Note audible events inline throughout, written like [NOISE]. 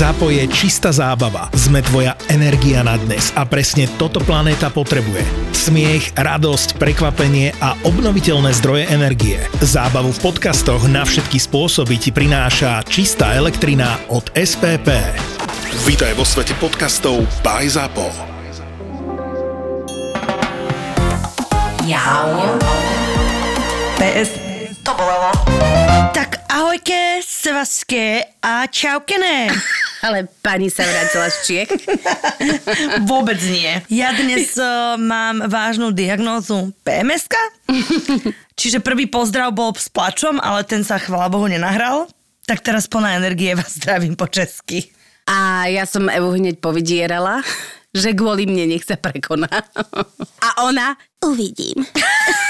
Zapo je čistá zábava. Sme tvoja energia na dnes a presne toto planéta potrebuje. Smiech, radosť, prekvapenie a obnoviteľné zdroje energie. Zábavu v podcastoch na všetky spôsoby ti prináša čistá elektrina od SPP. Vítaj vo svete podcastov by Zapo. Jau. PS. To bolelo. Tak ahojke, Sevaské a čaukene. [LAUGHS] Ale pani sa vrátila z Čiech. [LAUGHS] Vôbec nie. Ja dnes uh, mám vážnu diagnózu pms Čiže prvý pozdrav bol s plačom, ale ten sa chvala Bohu nenahral. Tak teraz plná energie vás zdravím po česky. A ja som Evu hneď povydierala, že kvôli mne nech sa prekoná. A ona, uvidím. [LAUGHS]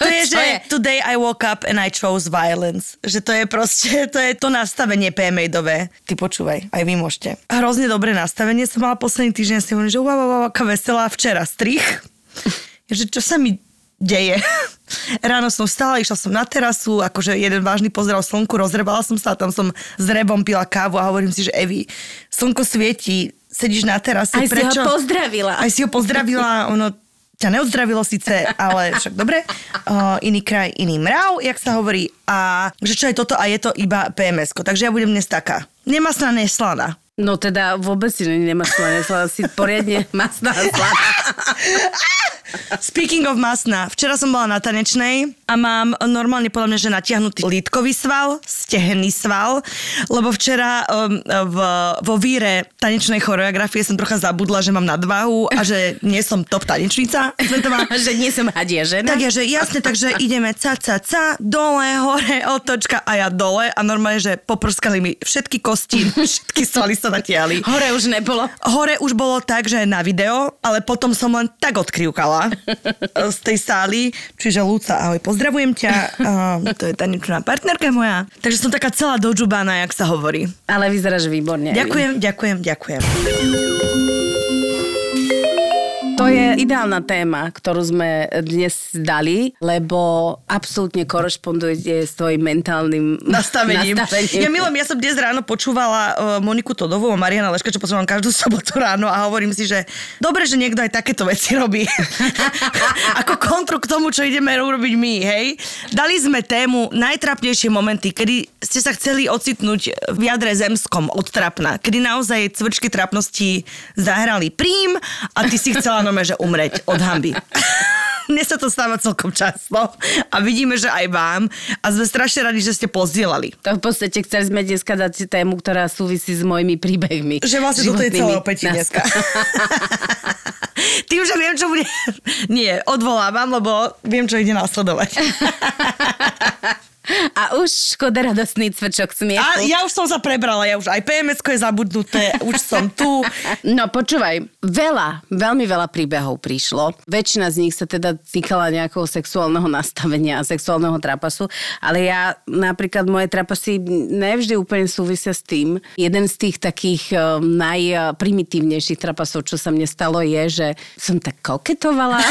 To je, že je? today I woke up and I chose violence. Že to je proste, [LAUGHS] to je to nastavenie PMA-dové. Ty počúvaj, aj vy môžete. Hrozne dobré nastavenie som mala posledný týždeň, si hovorím, že wow, wow, wow, aká veselá včera strich. [LAUGHS] že čo sa mi deje. [LAUGHS] Ráno som vstala, išla som na terasu, akože jeden vážny pozdrav slnku, rozrebala som sa tam som s rebom pila kávu a hovorím si, že Evi, slnko svieti, sedíš na terase, Aj si ho prečo? pozdravila. Aj si ho pozdravila, ono ťa neozdravilo síce, ale však dobre. Uh, iný kraj, iný mrav, jak sa hovorí. A že čo je toto a je to iba pms Takže ja budem dnes taká. Nemasná, neslaná. No teda vôbec si nemáš slané, si poriadne masná slaná. [LAUGHS] Speaking of masná, včera som bola na tanečnej a mám normálne podľa mňa, že natiahnutý lítkový sval, stehenný sval, lebo včera um, v, vo víre tanečnej choreografie som trocha zabudla, že mám nadvahu a že nie som top tanečnica svetová. [LAUGHS] že nie som hadia žena. Tak ja, že jasne, takže ideme ca, ca, ca, dole, hore, otočka a ja dole a normálne, že poprskali mi všetky kosti, [LAUGHS] všetky svaly sa natiahli. Hore už nebolo. Hore už bolo tak, že na video, ale potom som len tak odkrivkala z tej sály. Čiže Lúca, ahoj, pozdravujem ťa. Uh, to je tanečná partnerka moja. Takže som taká celá dožubaná, jak sa hovorí. Ale vyzeráš výborne. Ďakujem, ďakujem, ďakujem. To je ideálna téma, ktorú sme dnes dali, lebo absolútne korešponduje s tvojim mentálnym nastavením. nastavením. Ja milom, ja som dnes ráno počúvala uh, Moniku Todovú a Mariana Leška, čo počúvam každú [LAUGHS] sobotu ráno a hovorím si, že dobre, že niekto aj takéto veci robí. [LAUGHS] Ako kontru k tomu, čo ideme urobiť my, hej? Dali sme tému najtrapnejšie momenty, kedy ste sa chceli ocitnúť v jadre zemskom od trapna, kedy naozaj cvrčky trapnosti zahrali prím a ty si chcela [LAUGHS] nome, že umreť od hamby. [LAUGHS] Mne sa to stáva celkom často a vidíme, že aj vám a sme strašne radi, že ste pozdielali. To v podstate chceli sme dneska dať tému, ktorá súvisí s mojimi príbehmi. Že vlastne toto je celé opäť dneska. [LAUGHS] Tým, že viem, čo bude... Nie, odvolávam, lebo viem, čo ide nasledovať. [LAUGHS] A už škoda radostný cvrčok smiechu. A ja už som sa prebrala, ja už aj pms je zabudnuté, už som tu. [LAUGHS] No počúvaj, veľa, veľmi veľa príbehov prišlo. Väčšina z nich sa teda týkala nejakého sexuálneho nastavenia a sexuálneho trapasu, ale ja napríklad moje trapasy nevždy úplne súvisia s tým. Jeden z tých takých um, najprimitívnejších trapasov, čo sa mne stalo, je, že som tak koketovala. [LAUGHS]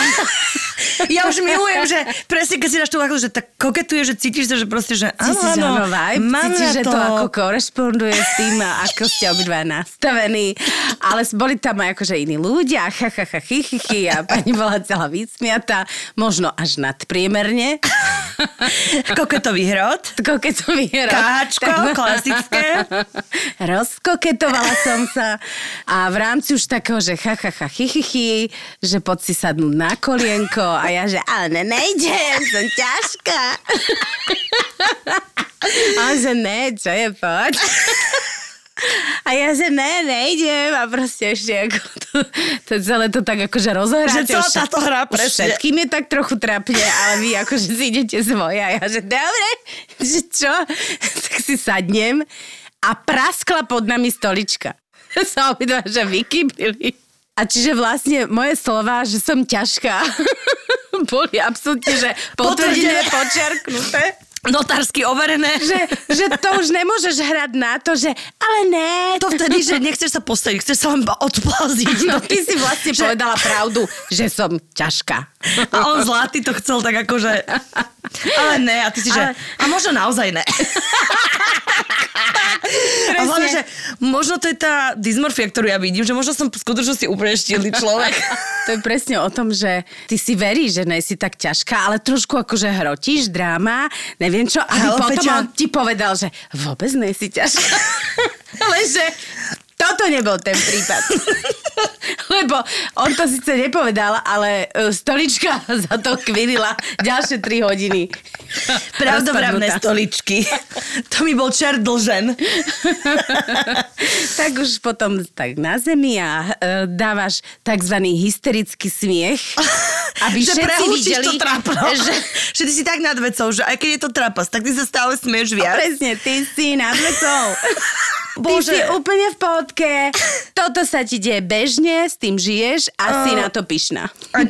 Ja už milujem, že presne keď si dáš tú že tak koketuje, že cítiš sa, že proste, že áno, áno, mám cítiš, že to ako korešponduje s tým, ako ste obidva nastavení. Ale boli tam aj akože iní ľudia, ha, ha, ha, chy, chy, chy, a pani bola celá vysmiatá, možno až nadpriemerne. Koketový hrot. Koketový hrad. Káčko, klasické. Rozkoketovala som sa a v rámci už takého, že ha, ha, ha, chy, chy, chy, že poď si sadnúť na kolienko a ja, že ale ne, nejdem, som ťažká. [LAUGHS] A on, že ne, čo je, poď. A ja, že ne, nejdem a proste ešte ako to, to celé to tak akože rozohráte. Že celá táto hra, presne. Všetkým je tak trochu trapne, ale vy akože si idete svoje a ja, že dobre, že čo? [LAUGHS] Tak si sadnem a praskla pod nami stolička. [LAUGHS] Sa obidva, že vykybili. A čiže vlastne moje slova, že som ťažká, boli absolútne, že Potvrdené. počerknuté. Notársky overené. Že, že to už nemôžeš hrať na to, že ale ne. To vtedy, že nechceš sa postaviť, chceš sa len odplaziť. No ty si vlastne že... povedala pravdu, že som ťažká. A on zlatý to chcel tak akože... Ale ne, a ty si, že... Ale- A možno naozaj ne. A hlavne, že možno to je tá dysmorfia, ktorú ja vidím, že možno som v skutočnosti úplne štílý človek. To je presne o tom, že ty si veríš, že nejsi tak ťažká, ale trošku akože hrotíš dráma, neviem čo, Halo, potom Peťa. on ti povedal, že vôbec nejsi ťažká. [LAUGHS] ale že toto nebol ten prípad. [LAUGHS] Lebo on to síce nepovedal, ale e, stolička [LAUGHS] za to kvirila ďalšie 3 hodiny. Pravdovravné [LAUGHS] Rozpadnutá. stoličky. To mi bol čert dlžen. tak už potom tak na zemi a e, dávaš tzv. hysterický smiech, aby že všetci videli, to trápno. že že ty si tak nad vecou, že aj keď je to trapas, tak ty sa stále smieš viac. presne, ty si nad vecou. Ty Bože. si úplne v pohodke, toto sa ti deje bežne, s tým žiješ a si na to pyšná. A,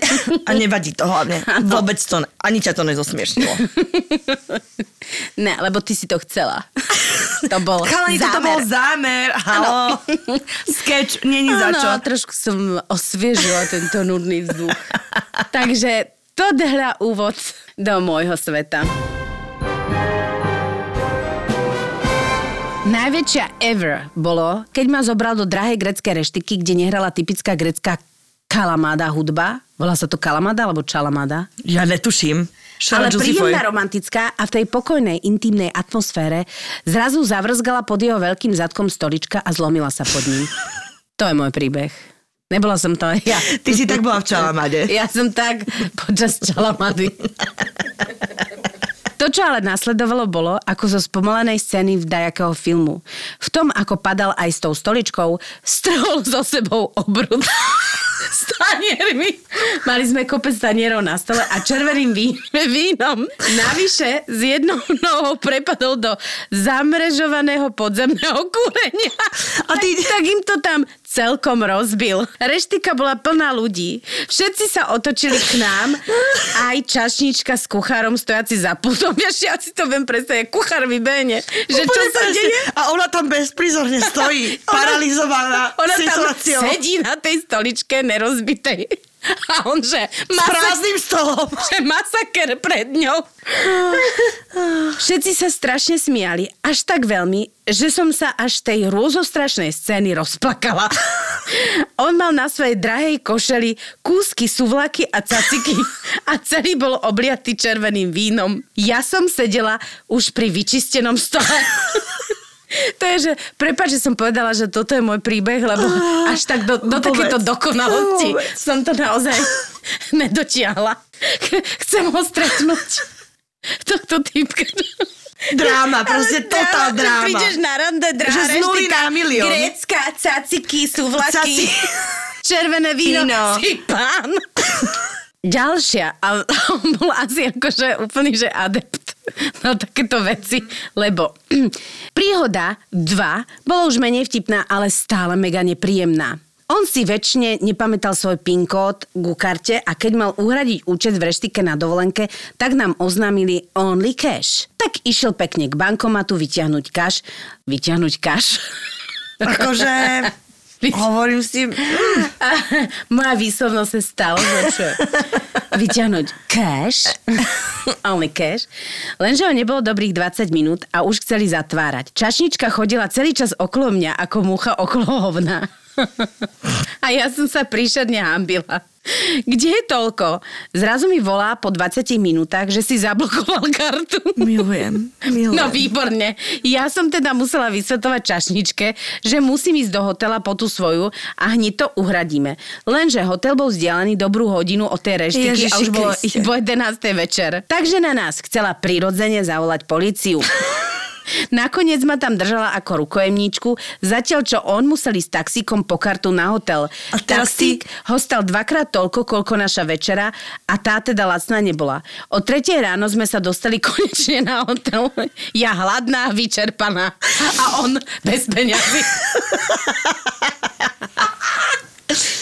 a nevadí to hlavne. Vôbec to, ani ťa to nezosmiešnilo. [LAUGHS] ne, lebo ty si to chcela. To bol [LAUGHS] Chalani, zámer. bol zámer. Halo. [LAUGHS] Sketch, není za čo. Trošku som osviežila tento nudný vzduch. Takže to hľa úvod do môjho sveta. Najväčšia ever bolo, keď ma zobral do drahej greckej reštiky, kde nehrala typická grecká kalamada hudba. Volá sa to kalamada alebo čalamada? Ja netuším. Ale príjemná romantická a v tej pokojnej, intimnej atmosfére zrazu zavrzgala pod jeho veľkým zadkom stolička a zlomila sa pod ním. [LAUGHS] To je môj príbeh. Nebola som to ja. Ty si tak bola v Čalamade. Ja som tak počas čalamady. [LAUGHS] To, čo ale nasledovalo, bolo ako zo spomalenej scény v dajakého filmu. V tom, ako padal aj s tou stoličkou, strhol so sebou obrud [LAUGHS] s taniermi. Mali sme kopec tanierov na stole a červeným ví- [LAUGHS] vínom. Navyše s jednou nohou prepadol do zamrežovaného podzemného kúrenia. A ty- tak, tak im to tam celkom rozbil. Reštika bola plná ľudí. Všetci sa otočili k nám, aj čašnička s kuchárom stojaci za pultom. Ja, ja si to viem predstaviť, kuchár vybehne. Že čo sa deje? A ona tam bezprizorne stojí, [LAUGHS] paralizovaná Ona tam situáciou. sedí na tej stoličke nerozbitej. [LAUGHS] A on, že S masak- prázdnym stolom. [LAUGHS] že masaker pred ňou. [LAUGHS] Všetci sa strašne smiali, až tak veľmi, že som sa až tej hrôzostrašnej scény rozplakala. On mal na svojej drahej košeli kúsky suvlaky a caciky a celý bol obliatý červeným vínom. Ja som sedela už pri vyčistenom stole. To je, že prepáč, že som povedala, že toto je môj príbeh, lebo až tak do, do takéto dokonalosti Vôbec. som to naozaj [LAUGHS] nedotiahla. Chcem ho stretnúť. Tohto typka. Dráma, proste Ale totál dráma. Prídeš na rande, drahá Že z nuly na milión. Grécka, caciky, suvlaky, Caci- [LAUGHS] červené víno. Víno. Si pán. [LAUGHS] Ďalšia, a on bol asi akože úplný, že adept [LAUGHS] na takéto veci, lebo [CLEARS THROAT] príhoda 2 bola už menej vtipná, ale stále mega nepríjemná. On si väčšine nepamätal svoj PIN kód ku karte a keď mal uhradiť účet v reštike na dovolenke, tak nám oznámili only cash. Tak išiel pekne k bankomatu vyťahnuť cash. Vyťahnuť cash? Akože, [LAUGHS] hovorím si, A moja výslovnosť sa stala, že čo? Vyťahnuť cash, only cash. Lenže ho nebolo dobrých 20 minút a už chceli zatvárať. Čašnička chodila celý čas okolo mňa ako mucha okolo hovna. A ja som sa príšerne hambila. [LAUGHS] Kde je toľko? Zrazu mi volá po 20 minútach, že si zablokoval kartu. milujem, [LAUGHS] milujem. No výborne. Ja som teda musela vysvetovať čašničke, že musím ísť do hotela po tú svoju a hneď to uhradíme. Lenže hotel bol vzdialený dobrú hodinu od tej reštiky a už bolo po [LAUGHS] 11. večer. Takže na nás chcela prirodzene zavolať policiu. Nakoniec ma tam držala ako rukojemníčku, zatiaľ čo on musel ísť taxíkom po kartu na hotel. A Taxík ho stal dvakrát toľko, koľko naša večera a tá teda lacná nebola. O tretej ráno sme sa dostali [LAUGHS] konečne na hotel. Ja hladná, vyčerpaná a on bez peňazí. [LAUGHS]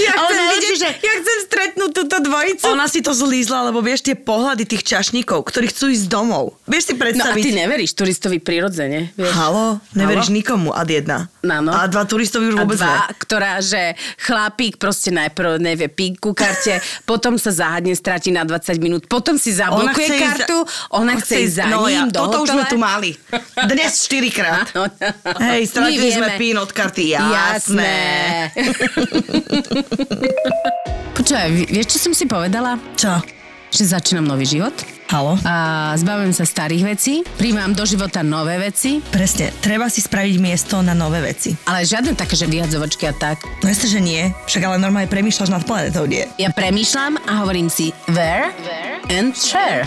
Ja Ale chcem najlepšie, vidieť že Ja chcem stretnúť túto dvojicu. ona si to zlízla, lebo vieš tie pohľady tých čašníkov, ktorí chcú ísť domov. Vieš si No a predstaviť? ty neveríš turistovi prirodzene, vieš? Halo? Neveríš Halo? nikomu, ad jedna. Áno. A dva turistovi už a vôbec dva, ne. ktorá, že chlapík proste najprv nevie pík ku karte, [LAUGHS] potom sa záhadne stratí na 20 minút, potom si zablokuje ísť kartu, ona chce ísť za no, ním ja, do Toto už sme tu mali. Dnes štyrikrát. [LAUGHS] Hej, stratili sme pín od karty, jasné. Jasné. [LAUGHS] [LAUGHS] Počúvaj, vi- vieš, čo som si povedala? Čo? Že začínam nový život Halo? a zbavujem sa starých vecí, príjmam do života nové veci, Presne, treba si spraviť miesto na nové veci. ale žiadne také, že vyhadzovačky a tak. No jasne, že nie. Však ale normálne premýšľaš nad planetou, nie? Ja premýšľam a hovorím si where and share.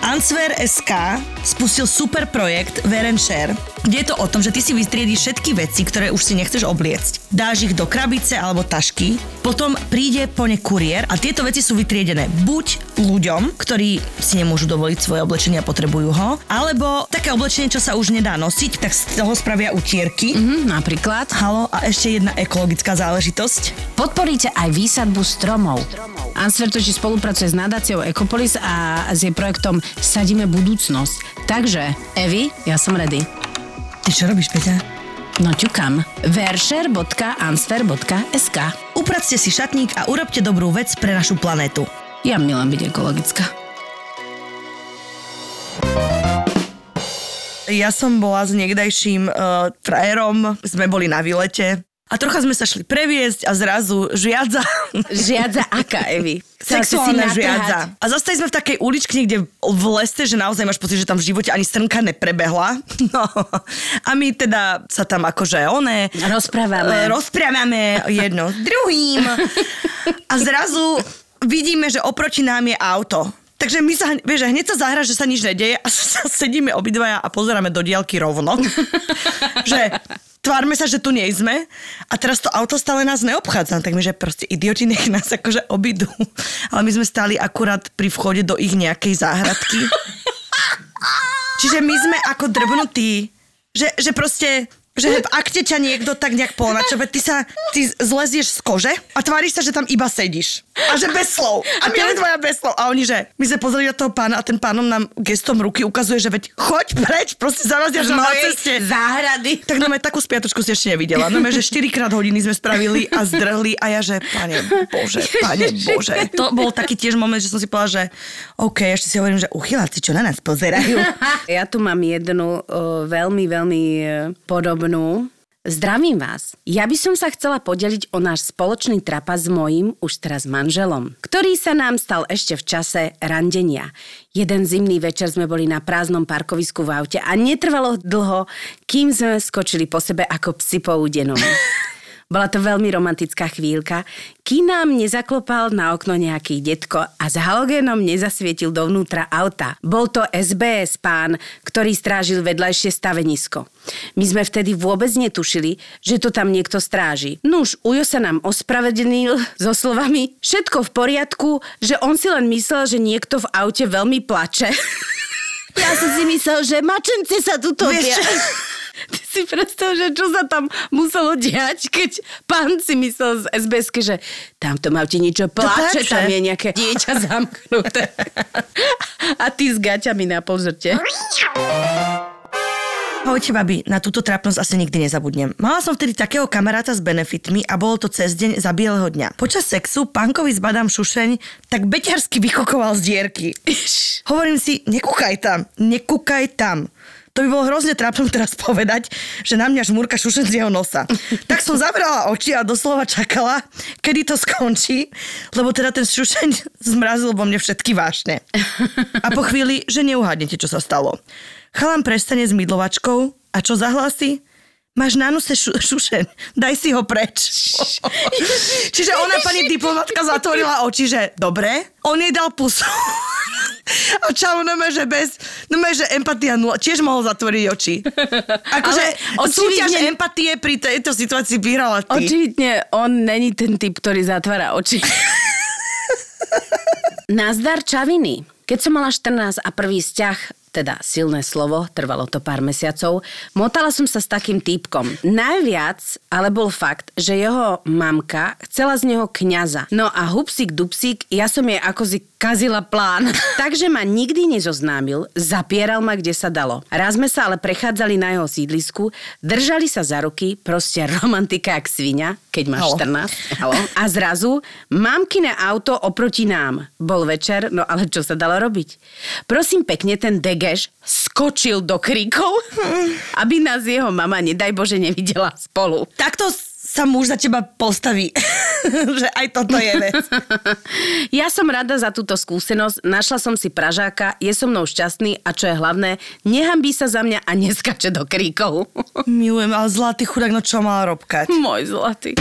Answer SK spustil super projekt Wear and Share, kde je to o tom, že ty si vystriedíš všetky veci, ktoré už si nechceš obliecť. Dáš ich do krabice alebo tašky, potom príde po ne kuriér a tieto veci sú vytriedené buď ľuďom, ktorí si nemôžu dovoliť svoje oblečenie a potrebujú ho, alebo také oblečenie, čo sa už nedá nosiť, tak z toho spravia utierky. Mhm, napríklad. Halo, a ešte jedna ekologická záležitosť. Podporíte aj výsadbu stromov. Answer totiž spolupracuje s nadáciou Ecopolis a s jej projektom Sadíme budúcnosť. Takže, Evi, ja som ready. Ty čo robíš, Peťa? No ťukam. vershare.answer.sk Upracte si šatník a urobte dobrú vec pre našu planétu. Ja milujem byť ekologická. Ja som bola s niekdajším uh, frajerom, sme boli na výlete a trocha sme sa šli previesť a zrazu žiadza, Žiadza aká, Evi? Chcela si si sexuálna žiadza. A zostali sme v takej uličke niekde v leste, že naozaj máš pocit, že tam v živote ani strnka neprebehla. [LAUGHS] No. A my teda sa tam akože one... Rozprávame. Rozprávame jedno s druhým. A zrazu vidíme, že oproti nám je auto. Takže my sa, vieš, hneď sa zahra, že sa nič nedeje a sa [LAUGHS] sedíme obidvaja a pozeráme do diálky rovno. [LAUGHS] že tvárme sa, že tu nie sme a teraz to auto stále nás neobchádza. Tak my, že proste idioti nech nás akože obidú. Ale my sme stáli akurát pri vchode do ich nejakej záhradky. [LAUGHS] Čiže my sme ako drbnutí, že, že proste že ak te ťa niekto tak nejak ponača, ty sa, ty zlezieš z kože a tváriš sa, že tam iba sedíš. A že bez slov. A my dvaja bez slov. A oni, že my sme pozreli na toho pána a ten pánom nám gestom ruky ukazuje, že veď choď preč, proste zarazia, že na ceste. záhrady. Tak no takú spiatočku si ešte nevidela. No že 4 krát hodiny sme spravili a zdrhli a ja, že pane Bože, pane [LAUGHS] Bože. To bol taký tiež moment, že som si povedala, že OK, ešte si hovorím, že uchyláci, čo na nás pozerajú. [LAUGHS] Ja tu mám jednu uh, veľmi, veľmi uh, podobnú. Zdravím vás. Ja by som sa chcela podeliť o náš spoločný trapas s mojím, už teraz manželom, ktorý sa nám stal ešte v čase randenia. Jeden zimný večer sme boli na prázdnom parkovisku v aute a netrvalo dlho, kým sme skočili po sebe ako psi po údenom. [LAUGHS] Bola to veľmi romantická chvíľka, kým nám nezaklopal na okno nejaký detko a s halogénom nezasvietil dovnútra auta. Bol to SBS pán, ktorý strážil vedľajšie stavenisko. My sme vtedy vôbec netušili, že to tam niekto stráži. Nuž, Ujo sa nám ospravedlnil so slovami všetko v poriadku, že on si len myslel, že niekto v aute veľmi plače. [LAUGHS] Ja som si myslel, že mačence sa tu topia. [LAUGHS] [LAUGHS] Ty si predstav, že čo sa tam muselo diať, keď pán si myslel z sbs že tam to máte niečo plače. tam je nejaké dieťa zamknuté. [LAUGHS] A ty s gaťami na pozrte. Ahojte, babi, na túto trápnosť asi nikdy nezabudnem. Mala som vtedy takého kamaráta s benefitmi a bolo to cez deň za bieleho dňa. Počas sexu pánkovi zbadám šušeň, tak beťarsky vykukoval z dierky. Hovorím si, nekúkaj tam, nekúkaj tam. To by bolo hrozne trápne teraz povedať, že na mňa žmúrka šušen z jeho nosa. Tak som zavrala oči a doslova čakala, kedy to skončí, lebo teda ten šušeň zmrazil vo mne všetky vášne. A po chvíli, že neuhádnete, čo sa stalo. Chalan prestane s mydlovačkou a čo zahlási? Máš na nose šu- šušeň, daj si ho preč. [LAUGHS] Čiže ona, pani diplomatka, zatvorila oči, že dobre, on jej dal pusu. A čau, no že bez, no že empatia nula, tiež mohol zatvoriť oči. [LAUGHS] Akože súťaž empatie pri tejto situácii vyhrala ty. Očividne on není ten typ, ktorý zatvára oči. [LAUGHS] Nazdar čaviny. Keď som mala 14 a prvý vzťah, teda silné slovo, trvalo to pár mesiacov, motala som sa s takým týpkom. Najviac ale bol fakt, že jeho mamka chcela z neho kňaza. No a hupsik dupsik, ja som jej ako si kazila plán. [LAUGHS] Takže ma nikdy nezoznámil, zapieral ma kde sa dalo. Raz sme sa ale prechádzali na jeho sídlisku, držali sa za ruky, proste romantika jak svinia, keď máš Halo. 14. Halo. A zrazu mamkine auto oproti nám. Bol večer, no ale čo sa dalo robiť? Prosím pekne, ten degeš skočil do kríkov, aby nás jeho mama, nedaj Bože, nevidela spolu. Takto sa muž za teba postaví, [LAUGHS] že aj toto je vec. [LAUGHS] Ja som rada za túto skúsenosť, našla som si Pražáka, je so mnou šťastný a čo je hlavné, nehambí sa za mňa a neskače do kríkov. [LAUGHS] Milujem, ale zlatý chudák, no čo mal robkať? Môj zlatý.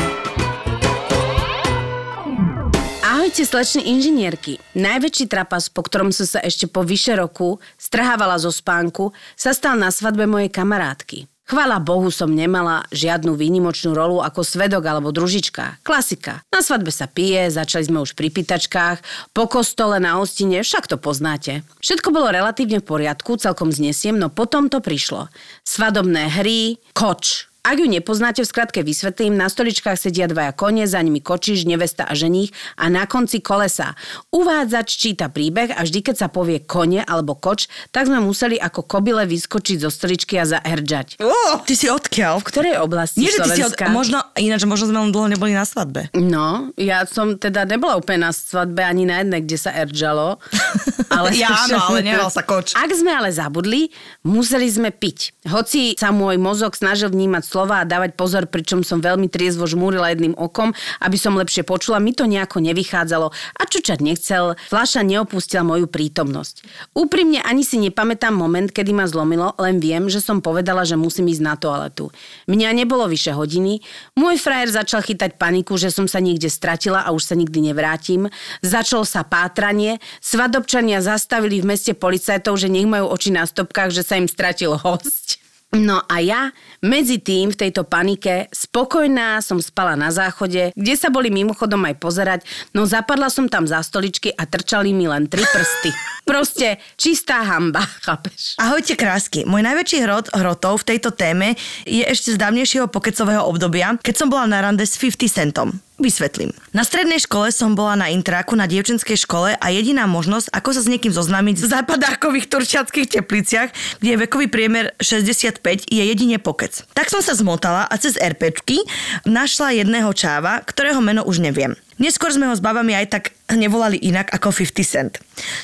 Ahojte, slečny inžinierky. Najväčší trapas, po ktorom som sa ešte po vyše roku strhávala zo spánku, sa stal na svadbe mojej kamarátky. Chvála Bohu som nemala žiadnu výnimočnú rolu ako svedok alebo družička. Klasika. Na svadbe sa pije, začali sme už pri pýtačkách, po kostole na hostine, však to poznáte. Všetko bolo relatívne v poriadku, celkom znesiem, no potom to prišlo. Svadobné hry, koč. Ak ju nepoznáte, v skratke vysvetlím, na stoličkách sedia dvaja kone, za nimi kočiš, nevesta a ženích a na konci kolesa. Uvádzač číta príbeh a vždy, keď sa povie kone alebo koč, tak sme museli ako kobyle vyskočiť zo stoličky a zahrdžať. Oh, ty si odkiaľ? V ktorej oblasti Nie, že ty si od... Slovenska? Možno, ináč, možno sme len dlho neboli na svadbe. No, ja som teda nebola úplne na svadbe ani na jednej, kde sa erdžalo. [LAUGHS] Ale Ja áno, ale nehral sa koč. Ak sme ale zabudli, museli sme piť. Hoci sa môj mozog snažil vnímať slova a dávať pozor, pričom som veľmi triezvo žmúrila jedným okom, aby som lepšie počula, mi to nejako nevychádzalo a čučať nechcel, fľaša neopustila moju prítomnosť. Úprimne ani si nepamätám moment, kedy ma zlomilo, len viem, že som povedala, že musím ísť na toaletu. Mňa nebolo vyše hodiny, môj frajer začal chytať paniku, že som sa niekde stratila a už sa nikdy nevrátim. Začalo sa pátranie, svadobčania zastavili v meste policajtov, že nech majú oči na stopkách, že sa im stratil host. No a ja medzi tým v tejto panike spokojná som spala na záchode, kde sa boli mimochodom aj pozerať, no zapadla som tam za stoličky a trčali mi len tri prsty. [LAUGHS] Proste čistá hamba, [LAUGHS] chápeš? Ahojte krásky. Môj najväčší hrot hrotov v tejto téme je ešte z dávnejšieho pokecového obdobia, keď som bola na rande s 50 centom. Vysvetlím. Na strednej škole som bola na intráku na dievčenskej škole a jediná možnosť, ako sa s niekým zoznámiť v západákových turčiackých tepliciach, kde je vekový priemer 65, je jedine pokec. Tak som sa zmotala a cez RPčky našla jedného čáva, ktorého meno už neviem. Neskôr sme ho s babami aj tak nevolali inak ako 50 cent.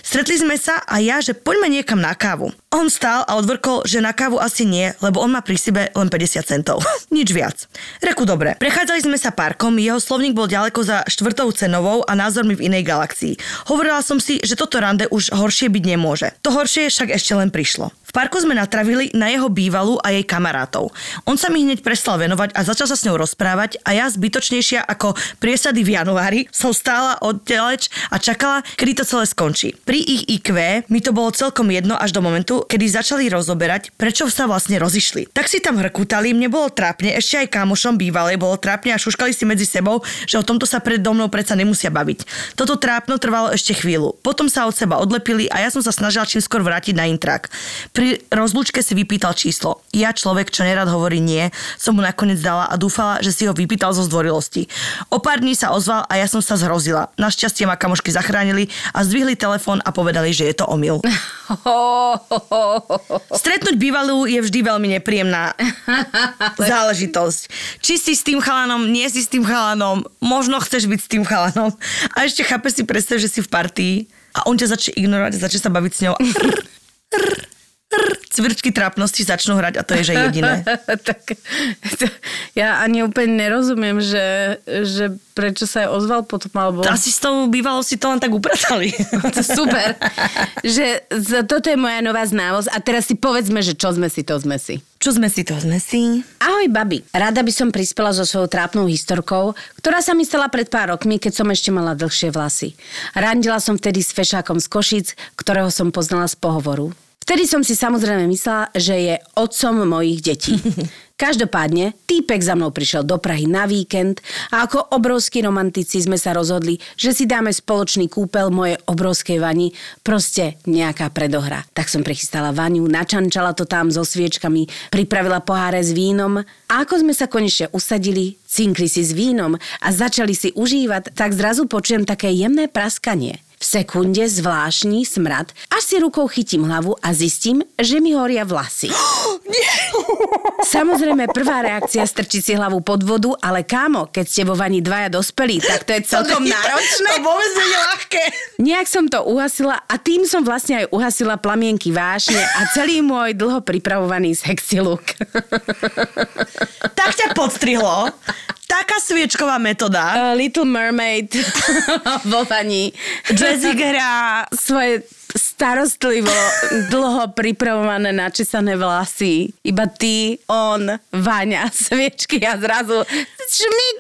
Stretli sme sa a ja, že poďme niekam na kávu. On stál a odvrkol, že na kávu asi nie, lebo on má pri sebe len 50 centov. [LAUGHS] Nič viac. Reku dobre. Prechádzali sme sa parkom, jeho slovník bol ďaleko za štvrtou cenovou a názormi v inej galaxii. Hovorila som si, že toto rande už horšie byť nemôže. To horšie však ešte len prišlo. V parku sme natravili na jeho bývalú a jej kamarátov. On sa mi hneď prestal venovať a začal sa s ňou rozprávať a ja zbytočnejšia ako priesady v januári som stála oddeleč a čakala, kedy to celé skončí. Pri ich IQ mi to bolo celkom jedno až do momentu, kedy začali rozoberať, prečo sa vlastne rozišli. Tak si tam hrkutali, mne bolo trápne, ešte aj kamošom bývalej bolo trápne a šuškali si medzi sebou, že o tomto sa predo mnou predsa nemusia baviť. Toto trápno trvalo ešte chvíľu. Potom sa od seba odlepili a ja som sa snažila čím skôr vrátiť na intrak. Pri rozlúčke si vypýtal číslo. Ja, človek, čo nerad hovorí nie, som mu nakoniec dala a dúfala, že si ho vypýtal zo zdvorilosti. O pár dní sa ozval a ja som sa zhrozila. Našťastie ma kamošky zachránili a zdvihli telefón a povedali, že je to omyl. [LAUGHS] Stretnúť bývalú je vždy veľmi nepríjemná [LAUGHS] záležitosť. Či si s tým chalanom, nie si s tým chalanom, možno chceš byť s tým chalanom. A ešte chápe si predstav, že si v partii a on ťa začne ignorovať a začne sa baviť s ňou. Rr, [LAUGHS] rr, rr, cvrčky trápnosti začnú hrať a to je, že jediné. [LAUGHS] tak, to, ja ani úplne nerozumiem, že, že prečo sa aj ozval potom, alebo... Asi s tou bývalou si to len tak upratali. [LAUGHS] To super. že toto je moja nová známosť a teraz si povedzme, že čo sme si, to sme si. Čo sme si, to sme si. Ahoj, babi. Rada by som prispela so svojou trápnou historkou, ktorá sa mi stala pred pár rokmi, keď som ešte mala dlhšie vlasy. Randila som vtedy s fešákom z Košic, ktorého som poznala z pohovoru. Vtedy som si samozrejme myslela, že je otcom mojich detí. [LAUGHS] Každopádne, týpek za mnou prišiel do Prahy na víkend a ako obrovskí romantici sme sa rozhodli, že si dáme spoločný kúpel moje obrovskej vani, proste nejaká predohra. Tak som prichystala vaniu, načančala to tam so sviečkami, pripravila poháre s vínom a ako sme sa konečne usadili, cinkli si s vínom a začali si užívať, tak zrazu počujem také jemné praskanie. V sekunde zvláštny smrad, až si rukou chytím hlavu a zistím, že mi horia vlasy. [GASPS] Samozrejme, prvá reakcia strčiť si hlavu pod vodu, ale kámo, keď ste vo vani dvaja dospelí, tak to je celkom náročné. To vôbec nie je ľahké. Nejak som to uhasila a tým som vlastne aj uhasila plamienky vášne a celý môj dlho pripravovaný sexy look. Tak ťa podstrihlo. Taká sviečková metóda. Uh, Little Mermaid [LAUGHS] vo vani. Jazzy hrá svoje starostlivo, dlho pripravované načesané vlasy. Iba ty, on, Váňa, [LAUGHS] sviečky a zrazu šmík.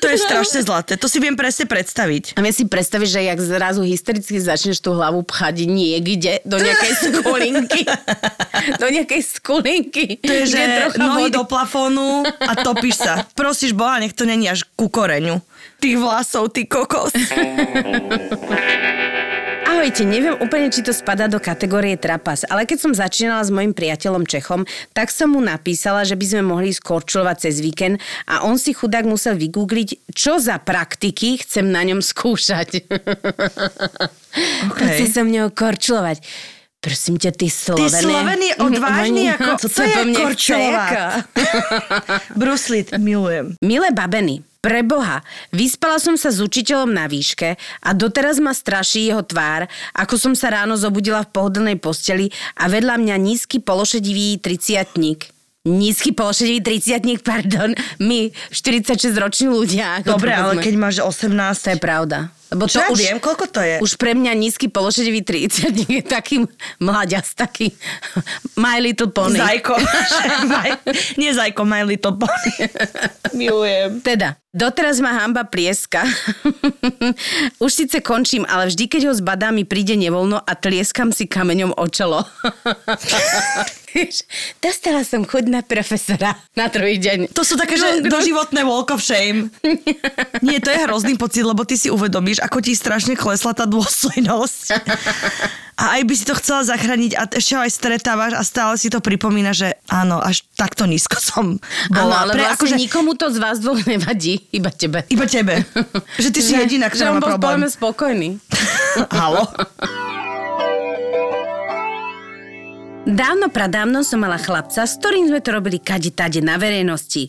To je strašne zlaté, to si viem presne predstaviť. A vie si predstaviť, že jak zrazu hystericky začneš tú hlavu pchať niekde do nejakej [LAUGHS] skulinky. do nejakej skulinky. To je, že nohy vody- do plafónu a topíš sa. Prosíš Boha, nech to není až ku koreňu. Tých vlasov, ty kokos. [LAUGHS] Ahojte, neviem úplne, či to spadá do kategórie trapas, ale keď som začínala s mojim priateľom Čechom, tak som mu napísala, že by sme mohli skorčulovať cez víkend a on si chudák musel vygoogliť, čo za praktiky chcem na ňom skúšať. [LAUGHS] [LAUGHS] Okay. Chce sa mňou korčulovať. Prosím ťa, ty Ty Slovene. Slovený odvážny, Oni- ako, co to je [LAUGHS] [LAUGHS] Bruce Lee, milujem. Milé babeny, pre Boha, vyspala som sa s učiteľom na výške a doteraz ma straší jeho tvár, ako som sa ráno zobudila v pohodlnej posteli a vedľa mňa nízky pološedivý triciatník. Nízky pološedivý triciatník, pardon, my 46-roční ľudia. Dobre, ale keď máš To 18... je pravda. Lebo Čo to ja už, viem, koľko to je? Už pre mňa nízky pološedivý triciatník je taký mladias, taký My Little Pony. Zajko. [LAUGHS] My, nie Zajko, My Little Pony. [LAUGHS] Milujem. Teda, doteraz ma hamba plieska. [LAUGHS] Už síce končím, ale vždy, keď ho zbadá, mi príde nevoľno a tlieskam si kameňom o čelo. Vieš, Dostala som chuť na profesora na druhý deň. To sú také, že doživotné walk of shame. [LAUGHS] Nie, to je hrozný pocit, lebo ty si uvedomíš, ako ti strašne klesla tá dôstojnosť. A aj by si to chcela zachrániť a ešte aj stretávaš a stále si to pripomína, že áno, až takto nízko som Áno, bola. ale Pre- vlastne akože- nikomu to z vás dvoch nevadí, iba tebe. Iba tebe. [LAUGHS] Že ty si jediná, že ktorá on má bol problém. veľmi spokojný. Halo? [LAUGHS] Dávno pradávno som mala chlapca, s ktorým sme to robili kade tade na verejnosti.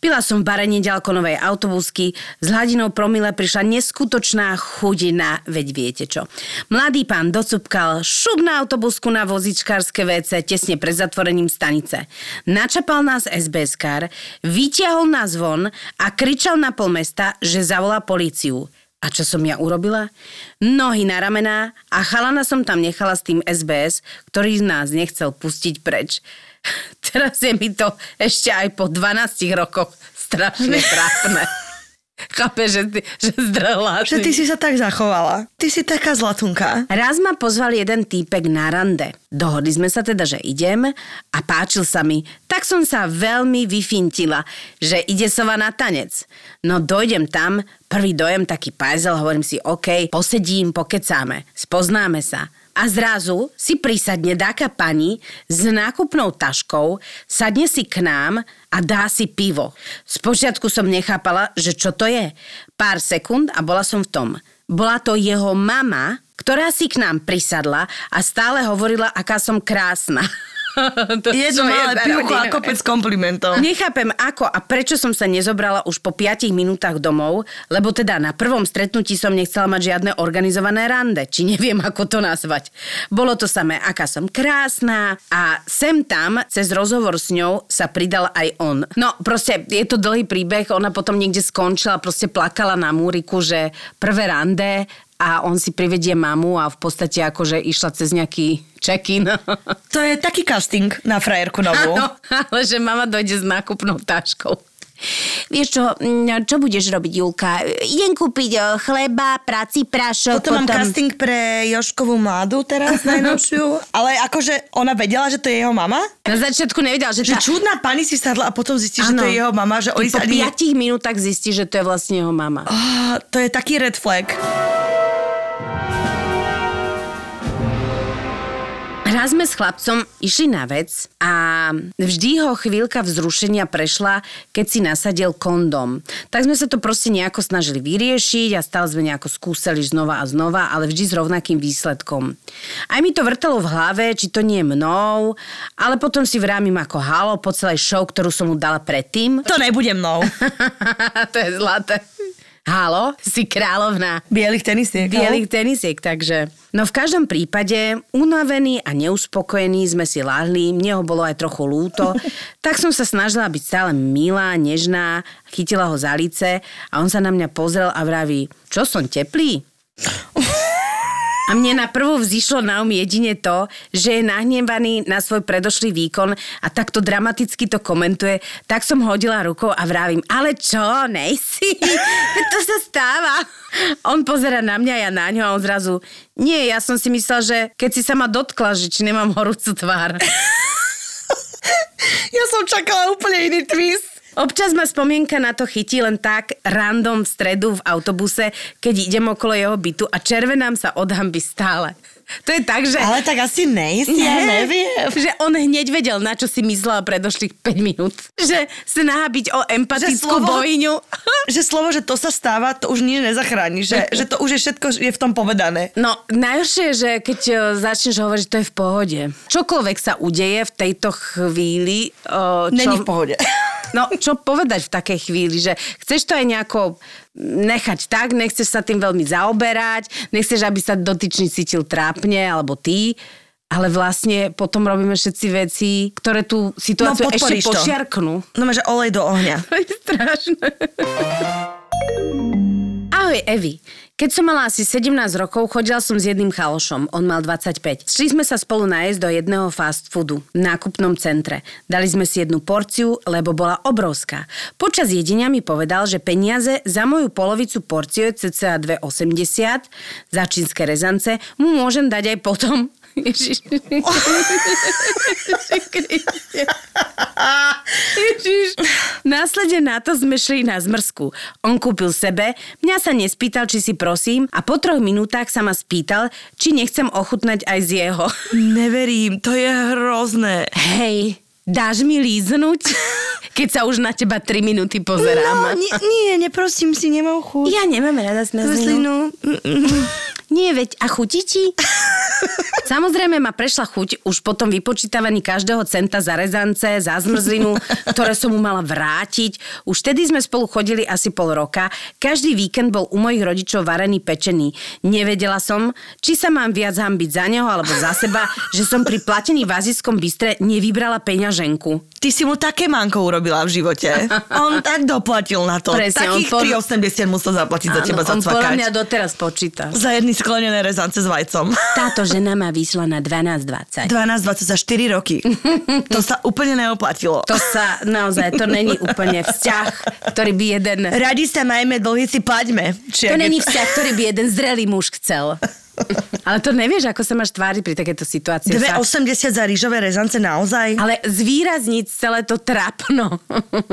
Pila som v bare nedaleko novej autobusky, s hladinou promile prišla neskutočná chudina, veď viete čo. Mladý pán docupkal šup na autobusku na vozičkárske WC tesne pred zatvorením stanice. Načapal nás SBS-kár, vytiahol nás von a kričal na pol mesta, že zavolá políciu. A čo som ja urobila? Nohy na ramená a chalana som tam nechala s tým SBS, ktorý nás nechcel pustiť preč. [LAUGHS] Teraz je mi to ešte aj po 12 rokoch strašne trápne. [LAUGHS] Chápe, že, ty, že zdrhla. Že ty si sa tak zachovala. Ty si taká zlatunka. Raz ma pozval jeden týpek na rande. Dohodli sme sa teda, že idem a páčil sa mi. Tak som sa veľmi vyfintila, že ide sova na tanec. No dojdem tam, prvý dojem taký pajzel, hovorím si, OK, posedím, pokecáme, spoznáme sa. A zrazu si prisadne dáka pani s nákupnou taškou, sadne si k nám a dá si pivo. Spočiatku som nechápala, že čo to je. Pár sekúnd a bola som v tom. Bola to jeho mama, ktorá si k nám prisadla a stále hovorila, aká som krásna. [LAUGHS] [LAUGHS] to Jedno malé za pivko a kopec komplimentov. Nechápem ako a prečo som sa nezobrala už po 5 minútach domov, lebo teda na prvom stretnutí som nechcela mať žiadne organizované rande, či neviem [LAUGHS] ako to nazvať. Bolo to samé, aká som krásna a sem tam cez rozhovor s ňou sa pridal aj on. No proste je to dlhý príbeh, ona potom niekde skončila, proste plakala na múriku, že prvé rande a on si privedie mamu a v podstate akože išla cez nejaký check-in. To je taký casting na frajerku novú. Áno, ale že mama dojde s nákupnou taškou. Vieš čo, čo budeš robiť, Julka? Idem kúpiť chleba, prací prášok, Potom, potom... mám casting pre Joškovú mládu teraz [LAUGHS] najnovšiu, ale akože ona vedela, že to je jeho mama? Na začiatku nevedela, že, Že tá... čudná pani si sadla a potom zistí, že to je jeho mama, že Ty oni po sa ani... piatich minútach zistí, že to je vlastne jeho mama. Oh, to je taký red flag. Raz sme s chlapcom išli na vec a vždy ho chvíľka vzrušenia prešla, keď si nasadil kondom. Tak sme sa to proste nejako snažili vyriešiť a stále sme nejako skúsali znova a znova, ale vždy s rovnakým výsledkom. Aj mi to vrtalo v hlave, či to nie je mnou, ale potom si vrámim ako halo po celej show, ktorú som mu dala predtým. To nebude mnou. [LAUGHS] to je zlaté. Halo, si kráľovná. Bielých tenisiek. Bielých tenisiek, takže. No v každom prípade, unavení a neuspokojení sme si lahli, mne ho bolo aj trochu lúto, [LAUGHS] tak som sa snažila byť stále milá, nežná, chytila ho za lice a on sa na mňa pozrel a vraví, čo som teplý? [LAUGHS] A mne na prvú vzýšlo na um jedine to, že je nahnevaný na svoj predošlý výkon a takto dramaticky to komentuje, tak som hodila rukou a vravím, ale čo, nejsi? [LAUGHS] to sa stáva. On pozera na mňa, ja na ňo a on zrazu, nie, ja som si myslel, že keď si sa ma dotkla, že či nemám horúcu tvár. [LAUGHS] Ja som čakala úplne iný twist. Občas ma spomienka na to chytí len tak random v stredu v autobuse, keď idem okolo jeho bytu a červenám sa od hamby stále. To je tak, že... Ale tak asi nejsi, ja neviem. Že on hneď vedel, na čo si myslela predošlých 5 minút. Že sa nahábiť o empatickú slovo- bojňu. [LAUGHS] Že slovo, že to sa stáva, to už nič nezachráni. Že, že to už je všetko je v tom povedané. No, najhoršie je, že keď o, začneš hovoriť, že to je v pohode. Čokoľvek sa udeje v tejto chvíli... O, čo... Není v pohode. No, čo povedať v takej chvíli, že chceš to aj nejako nechať tak, nechceš sa tým veľmi zaoberať, nechceš, aby sa dotyčný cítil trápne, alebo ty, ale vlastne potom robíme všetci veci, ktoré tú situáciu No, ešte to. počiarknú. No, že olej do ohňa. To je strašné. Ahoj, Evi. Keď som mala asi 17 rokov, chodila som s jedným chalošom. On mal 25. Šli sme sa spolu nájsť do jedného fast foodu v nákupnom centre. Dali sme si jednu porciu, lebo bola obrovská. Počas jedenia mi povedal, že peniaze za moju polovicu porciu cca 2,80 za čínske rezance mu môžem dať aj potom. [LAUGHS] Ježiš. Ježiš. [LAUGHS] Následne na to sme šli na zmrzku. On kúpil sebe, mňa sa nespýtal, či si prosím a po troch minútach sa ma spýtal, či nechcem ochutnať aj z jeho. Neverím, to je hrozné. Hej, dáš mi líznuť? Keď sa už na teba 3 minúty No, pozerám. nie, nie, neprosím si, nemám chuť. Ja nemám rada. Zmrzlinu. Nie, veď a chutí ti? [LAUGHS] Samozrejme ma prešla chuť už po tom vypočítavaní každého centa za rezance, za zmrzlinu, ktoré som mu mala vrátiť. Už vtedy sme spolu chodili asi pol roka. Každý víkend bol u mojich rodičov varený pečený. Nevedela som, či sa mám viac hambiť za neho alebo za seba, že som pri platení v azijskom bystre nevybrala peňaženku. Ty si mu také manko urobila v živote. [LAUGHS] On tak doplatil na to. Presne, on Takých pod- 3,80 musel zaplatiť za teba on podľa mňa doteraz počíta. Za jedny sklenené rezance s vajcom. [LAUGHS] Táto žena ma vyšla na 12,20. 12-20 za 4 roky. To sa úplne neoplatilo. To sa naozaj, to není úplne vzťah, ktorý by jeden... Radi sa majme, dlhy si plaťme. Či To není vzťah, ktorý by jeden zrelý muž chcel. Ale to nevieš, ako sa máš tváriť pri takéto situácii. Fakt. 2,80 za rýžové rezance naozaj? Ale zvýrazniť celé to trápno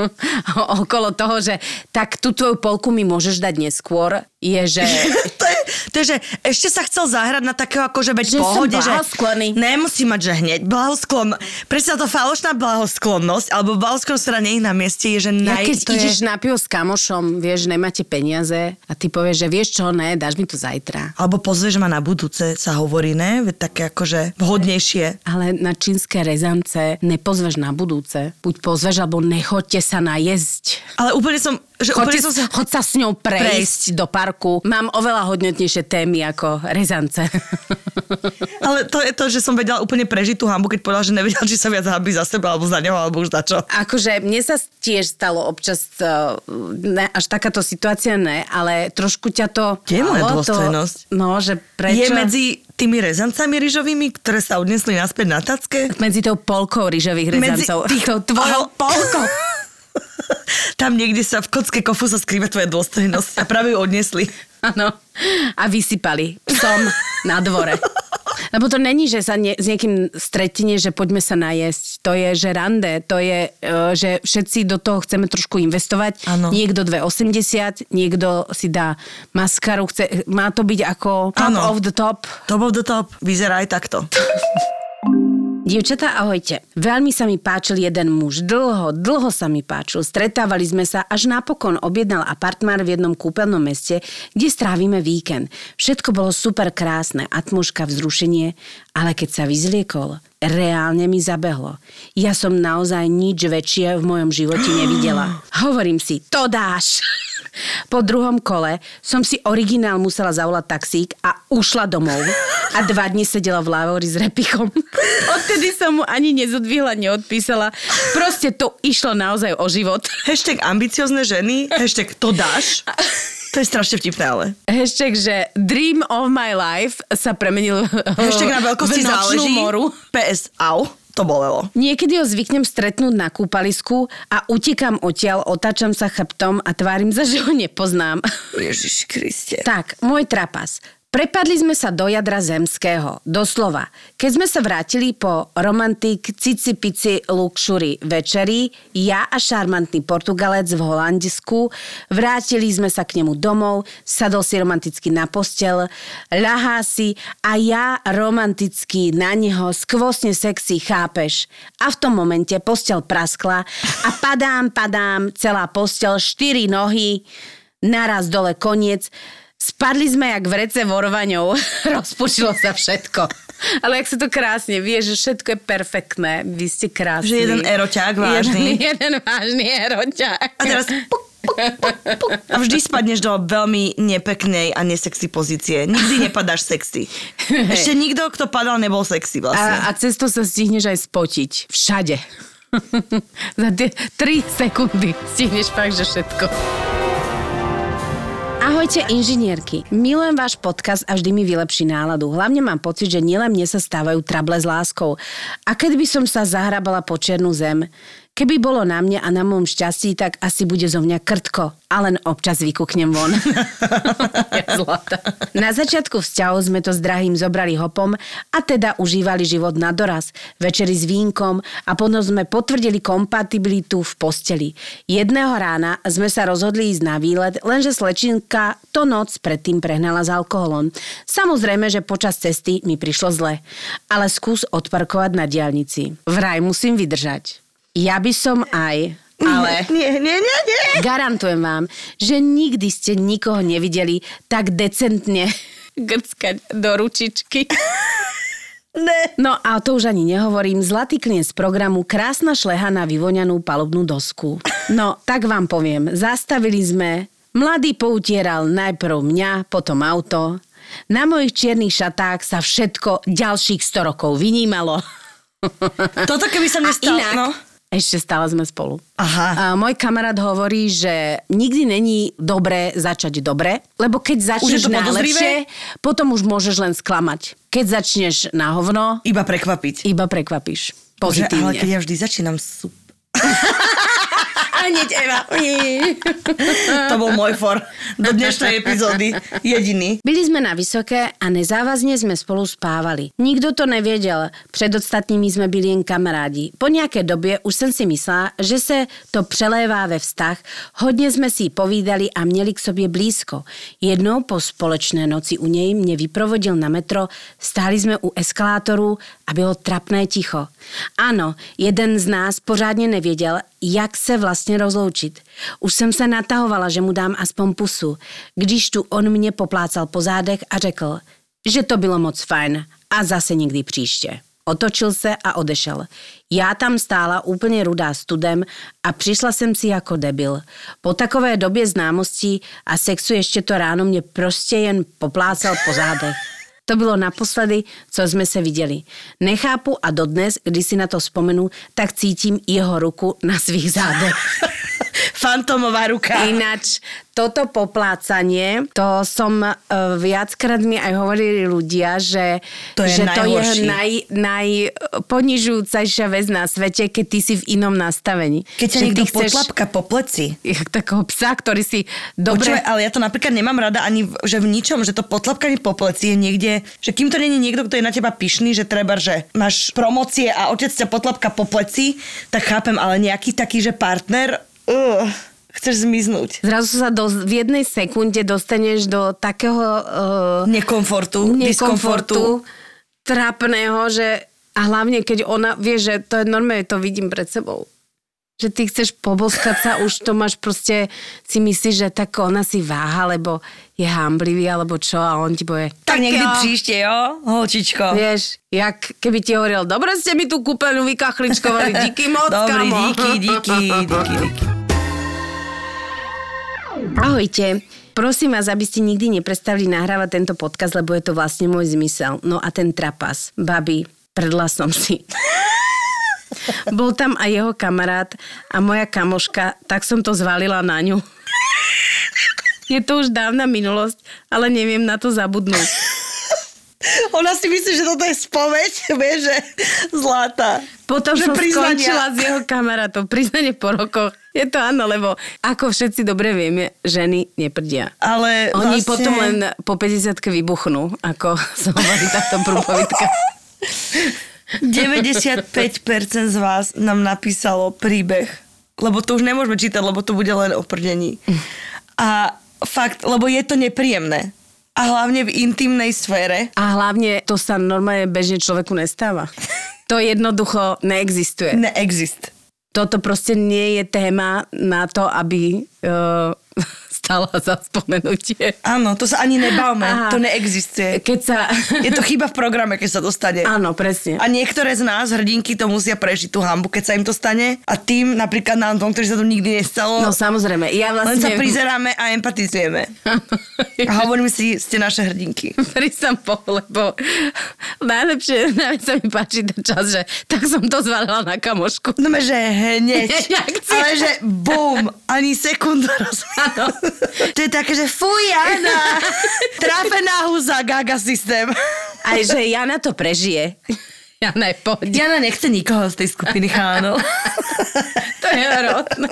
[LAUGHS] okolo toho, že tak tú tvoju polku mi môžeš dať neskôr, je, že... [LAUGHS] to, to je, že ešte sa chcel zahrať na takého akože veď Že som pohode, že blahoskloný. nemusí mať, že hneď blahosklon. Presne to falošná blahosklonnosť, alebo blahosklonnosť, ktorá nie je na mieste, je, že Ja naj, keď to ideš je... na pivo s kamošom, vieš, nemáte peniaze a ty povieš, že vieš čo, ne, dáš mi to zajtra. Alebo pozrieš ma na budúce, sa hovorí, ne? Veď také akože vhodnejšie. Ale na čínske rezance nepozveš na budúce. Buď pozveš, alebo nechoďte sa najesť. Ale úplne som... Že úplne Choď, som chod sa s ňou prejsť, Prejsť. do parku. Mám oveľa hodnotnejšie témy ako rezance. [LAUGHS] Ale to je to, že som vedela úplne prežiť tú hambu, keď povedal, že nevedel, či sa viac hambí za seba, alebo za neho, alebo už za čo. Akože mne sa tiež stalo občas, uh, ne, až takáto situácia ne, ale trošku ťa to... Kde je dôstojnosť? No, že prečo... Je medzi tými rezancami ryžovými, ktoré sa odnesli naspäť na tacke? medzi tou polkou rýžových Medzi rezancov. tých- [LAUGHS] Tou tvojou polkou. [LAUGHS] Tam niekde sa v kocke kofu sa skrýva tvoja dôstojnosť a práve ju odnesli. Áno. A vysypali psom na dvore. Lebo to není, že sa nie, s niekým stretne, že poďme sa najesť. To je, že rande. To je, e, že všetci do toho chceme trošku investovať. Áno. Niekto 2,80, niekto si dá maskaru. Chce, má to byť ako top Áno. of the top. Top of the top. Vyzerá aj takto. [LAUGHS] Dievčatá, ahojte. Veľmi sa mi páčil jeden muž. Dlho, dlho sa mi páčil. Stretávali sme sa, až napokon objednal apartmán v jednom kúpeľnom meste, kde strávime víkend. Všetko bolo super krásne, atmoška, vzrušenie, ale keď sa vyzliekol, reálne mi zabehlo. Ja som naozaj nič väčšie v mojom živote nevidela. [GASPS] Hovorím si, to dáš. Po druhom kole som si originál musela zavolať taxík a ušla domov. A dva dni sedela v lávori s repichom. [LAUGHS] Odtedy som mu ani nezodvihla, neodpísala. Proste to išlo naozaj o život. Hashtag ambiciozne ženy, hashtag to dáš. To je strašne vtipné, ale. Hashtag, že dream of my life sa premenil Hashtag na veľkosti v nočnú záleží. moru. PS, au, to bolelo. Niekedy ho zvyknem stretnúť na kúpalisku a utekam odtiaľ, otáčam sa chrbtom a tvárim sa, [LAUGHS] že ho nepoznám. Ježiš Kriste. Tak, môj trapas. Prepadli sme sa do jadra zemského, doslova. Keď sme sa vrátili po romantik cici pici luxury večeri, ja a šarmantný Portugalec v Holandisku, vrátili sme sa k nemu domov, sadol si romanticky na postel, ľahá si a ja romanticky na neho, skvosne sexy, chápeš. A v tom momente postel praskla a padám, padám, celá postel, štyri nohy, naraz dole koniec, Spadli sme jak v rece vorvaňou. [LAUGHS] Rozpučilo sa všetko. Ale jak sa to krásne vie, že všetko je perfektné. Vy ste krásni. Že jeden eroťák vážny. Jeden, [LAUGHS] jeden vážny eroťák. A teraz puk, puk, puk, puk. A vždy spadneš do veľmi nepeknej a nesexy pozície. Nikdy [LAUGHS] nepadáš sexy. Ešte nikto, kto padal, nebol sexy vlastne. A, a cez to sa stihneš aj spotiť. Všade. Za tie 3 sekundy stihneš fakt, že všetko. Ahojte inžinierky. Milujem váš podcast a vždy mi vylepší náladu. Hlavne mám pocit, že nielen mne sa stávajú trable s láskou. A keď by som sa zahrabala po čiernu zem, keby bolo na mne a na môjom šťastí, tak asi bude zo mňa krtko. A len občas vykúknem von. [LAUGHS] Na začiatku vzťahov sme to s drahým zobrali hopom a teda užívali život na doraz. Večeri s vínkom a potom sme potvrdili kompatibilitu v posteli. Jedného rána sme sa rozhodli ísť na výlet, lenže slečinka to noc predtým prehnala s alkoholom. Samozrejme, že počas cesty mi prišlo zle. Ale skús odparkovať na diálnici. Vraj musím vydržať. Ja by som aj, ale... [LAUGHS] Nie, nie, nie, nie. Garantujem vám, že nikdy ste nikoho nevideli tak decentne [LAUGHS] grckať do ručičky. [LAUGHS] Ne. No a to už ani nehovorím. Zlatý klient z programu Krásna šleha na vyvoňanú palubnú dosku. No, tak vám poviem. Zastavili sme. Mladý poutieral najprv mňa, potom auto. Na mojich čiernych šatách sa všetko ďalších 100 rokov vynímalo. Toto keby sa nestalo. inak, No. Ešte stále sme spolu. Aha. A môj kamarát hovorí, že nikdy není dobré začať dobre, lebo keď začneš najlepšie, potom už môžeš len sklamať. Keď začneš na hovno, Iba prekvapiť. iba prekvapíš. Bože, ale Pozitívne. keď ja vždy začínam super. [LAUGHS] A hneď Eva. To bol môj for do dnešnej epizódy. Jediný. Byli sme na vysoké a nezávazne sme spolu spávali. Nikto to nevěděl, před ostatními jsme byli jen kamarádi. Po nějaké době už jsem si myslela, že se to přelévá ve vztah, hodně jsme si povídali a měli k sobě blízko. Jednou po společné noci u něj mě vyprovodil na metro, stáli jsme u eskalátoru a bylo trapné ticho. Ano, jeden z nás pořádně nevěděl, jak se vlastně rozloučit. Už jsem se natahovala, že mu dám aspoň pusu, když tu on mě poplácal po zádech a řekl, že to bylo moc fajn a zase někdy příště. Otočil se a odešel. Já tam stála úplně rudá studem a přišla jsem si jako debil. Po takové době známostí a sexu ještě to ráno mě prostě jen poplácal po zádech. To bylo naposledy, co jsme se viděli. Nechápu a dodnes, když si na to vzpomenu, tak cítím jeho ruku na svých zádech. [LAUGHS] fantomová ruka. Ináč, toto poplácanie, to som uh, viackrát mi aj hovorili ľudia, že To je že to je naj, najponižujúcejšia vec na svete, keď ty si v inom nastavení. Keď ťa niekto chceš- potlapka po pleci. takého psa, ktorý si dobre... Počúvaj, ale ja to napríklad nemám rada ani, v, že v ničom, že to potlapkanie po pleci je niekde, že kým to není niekto, kto je na teba pyšný, že treba, že máš promócie a otec ťa potlapka po pleci, tak chápem, ale nejaký taký, že partner, uh, chceš zmiznúť. Zrazu sa do, v jednej sekunde dostaneš do takého uh, Nekomfortu, diskomfortu. nekomfortu, trápneho, že a hlavne keď ona, vie, že to je normálne, to vidím pred sebou. Že ty chceš poboskať sa, už to máš proste, si myslíš, že tak ona si váha, lebo je hamblivý, alebo čo, a on ti bude... Tak niekdy jo. príšte, jo, holčičko. Vieš, jak keby ti hovoril, dobre ste mi tú kúpeľňu vykachličkovali, díky moc, Dobrý, kamo. díky, díky, díky, díky. Ahojte. Prosím vás, aby ste nikdy neprestali nahrávať tento podcast, lebo je to vlastne môj zmysel. No a ten trapas, babi, predla som si. [LAUGHS] Bol tam aj jeho kamarát a moja kamoška, tak som to zvalila na ňu. [LAUGHS] Je to už dávna minulosť, ale neviem na to zabudnúť. [LAUGHS] Ona si myslí, že toto je spoveď, [LAUGHS] vieš, že zlatá. Potom že som priznania. skončila s jeho kamarátom. Priznanie po rokoch. Je to áno, lebo ako všetci dobre vieme, ženy neprdia. Ale Oni vlastne... potom len po 50 vybuchnú, ako [LAUGHS] sa hovorí táto prúpovitka. 95% z vás nám napísalo príbeh. Lebo to už nemôžeme čítať, lebo to bude len o prdení. A fakt, lebo je to nepríjemné. A hlavne v intimnej sfére. A hlavne to sa normálne bežne človeku nestáva. To jednoducho neexistuje. Neexist. Toto proste nie je téma na to, aby uh, stala za spomenutie. Áno, to sa ani nebavme. Aha. To neexistuje. Keď sa... [LAUGHS] Je to chyba v programe, keď sa to stane. Áno, presne. A niektoré z nás, hrdinky, to musia prežiť tú hambu, keď sa im to stane. A tým, napríklad nám tom, ktorý sa to nikdy nestalo, No samozrejme, ja len vlastne... sa prizeráme a empatizujeme. A [LAUGHS] hovoríme si, ste naše hrdinky. Prísam po, lebo najlepšie, najviac sa mi páči ten čas, že tak som to zvalila na kamošku. No že hneď. [LAUGHS] Ale že bum, ani sekundu rozumieš. [LAUGHS] To je také, že fuj, Jana, [LAUGHS] trápená húza, gaga systém. Aj že Jana to prežije. Jana je pohode. Jana nechce nikoho z tej skupiny chánov. [LAUGHS] To je hrotné.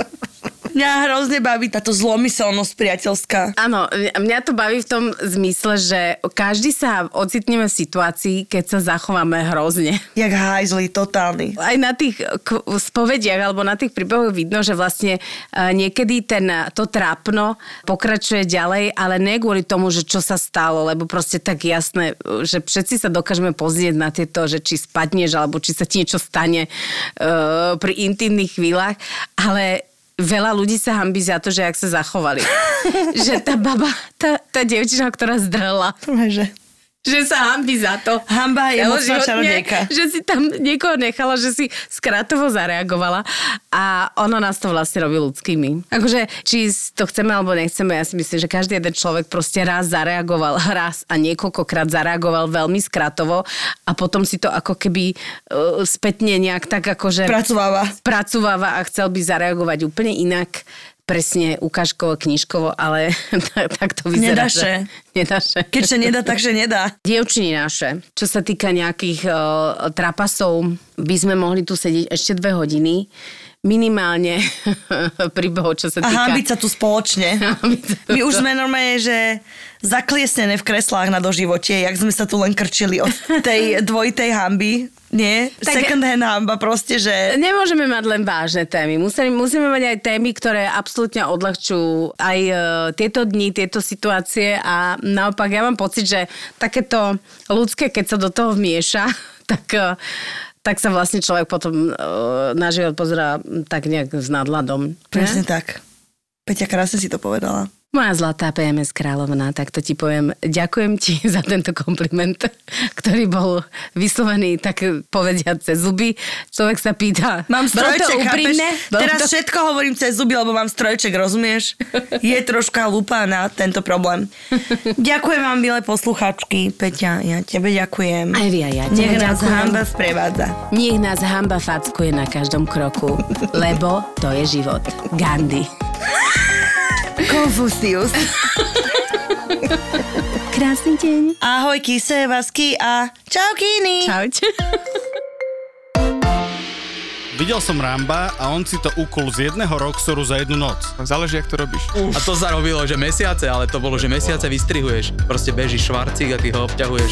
Mňa hrozne baví táto zlomyselnosť priateľská. Áno, mňa to baví v tom zmysle, že každý sa ocitneme v situácii, keď sa zachováme hrozne. Jak hajzli, totálny. Aj na tých spovediach alebo na tých príbehoch vidno, že vlastne e, niekedy ten, to trápno pokračuje ďalej, ale ne kvôli tomu, že čo sa stalo, lebo proste tak jasné, že všetci sa dokážeme pozrieť na tieto, že či spadneš alebo či sa ti niečo stane uh, pri intimných chvíľach, ale veľa ľudí sa hambí za to, že ak sa zachovali. [LAUGHS] že tá baba, tá, tá devčina, ktorá zdrela, Že... že sa hambí za to. Hamba je mocná čarodejka. Že si tam niekoho nechala, že si skrátovo zareagovala a ono nás to vlastne robí ľudskými. Akože, či to chceme alebo nechceme, ja si myslím, že každý jeden človek proste raz zareagoval, [LAUGHS] raz a niekoľkokrát zareagoval veľmi skratovo a potom si to ako keby uh, spätne nejak tak akože Spracováva. spracováva a chcel by zareagovať úplne inak presne ukážkovo, knižkovo, ale [LAUGHS] tak, to vyzerá. Nedaše. Nedaše. Keď sa nedá, takže nedá. Dievčiny naše, čo sa týka nejakých uh, trapasov, by sme mohli tu sedieť ešte dve hodiny. Minimálne [LAUGHS] príbehov, čo sa A týka... hambiť sa tu spoločne. [LAUGHS] My už sme normálne, že zakliesnené v kreslách na doživote, jak sme sa tu len krčili od tej dvojitej hamby. Nie? Tak- Second hand hamba proste, že... Nemôžeme mať len vážne témy. Musíme, musíme mať aj témy, ktoré absolútne odľahčujú aj e, tieto dni, tieto situácie a naopak ja mám pocit, že takéto ľudské, keď sa do toho vmieša, [LAUGHS] tak, e, tak sa vlastne človek potom e, na život pozerá tak nejak s nadladom. Presne tak. Peťa krásne si to povedala. Moja zlatá PMS kráľovná, tak to ti poviem. Ďakujem ti [LAUGHS] za tento kompliment, ktorý bol vyslovený tak povediať cez zuby. Človek sa pýta, Mám strojček? Bolo Teraz to... všetko hovorím cez zuby, lebo mám strojček, rozumieš? [LAUGHS] Je troška lúpa na tento problém. Ďakujem vám, milé posluchačky. Peťa, ja tebe ďakujem. Aj vy, aj ja Nech nás hamba sprevádza. Nech nás hamba fackuje na každom kroku, lebo to je život. Gandhi. [LAUGHS] Konfucius. Krásny deň. Ahoj, kise, vasky a čau, Kini. Čaute. Videl som Ramba a on si to ukul z jedného roxoru za jednu noc. Záleží, jak to robíš. A to sa robilo, že mesiace, ale to bolo, že mesiace vystrihuješ. Proste bežíš švarcík a ty ho obťahuješ.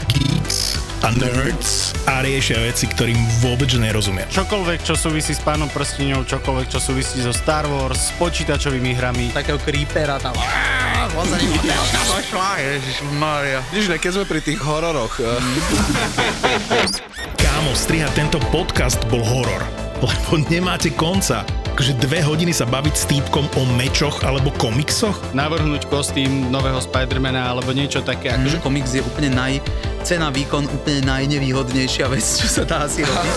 a Nerds a riešia veci, ktorým vôbec nerozumia. Čokoľvek, čo súvisí s pánom prstiňou, čokoľvek, čo súvisí so Star Wars, s počítačovými hrami. Takého creepera tam. Vidíš, ne, keď sme pri tých hororoch, eh, Kámo, strihať tento podcast bol horor, lebo nemáte konca. Akože dve hodiny sa baviť s týpkom o mečoch alebo komiksoch? Navrhnúť kostým nového Spidermana alebo niečo také. Akože Že komiks je úplne naj... Cena, výkon úplne najnevýhodnejšia vec, čo sa dá asi robiť.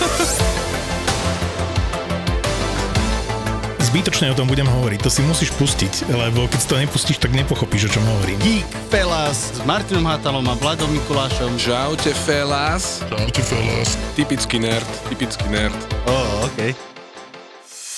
Zbytočne o tom budem hovoriť, to si musíš pustiť, lebo keď si to nepustíš, tak nepochopíš, o čom hovorím. Geek Fellas s Martinom Hatalom a Vladom Mikulášom. Čaute felás. Čaute felás. Typický nerd, typický nerd. Oh, OK.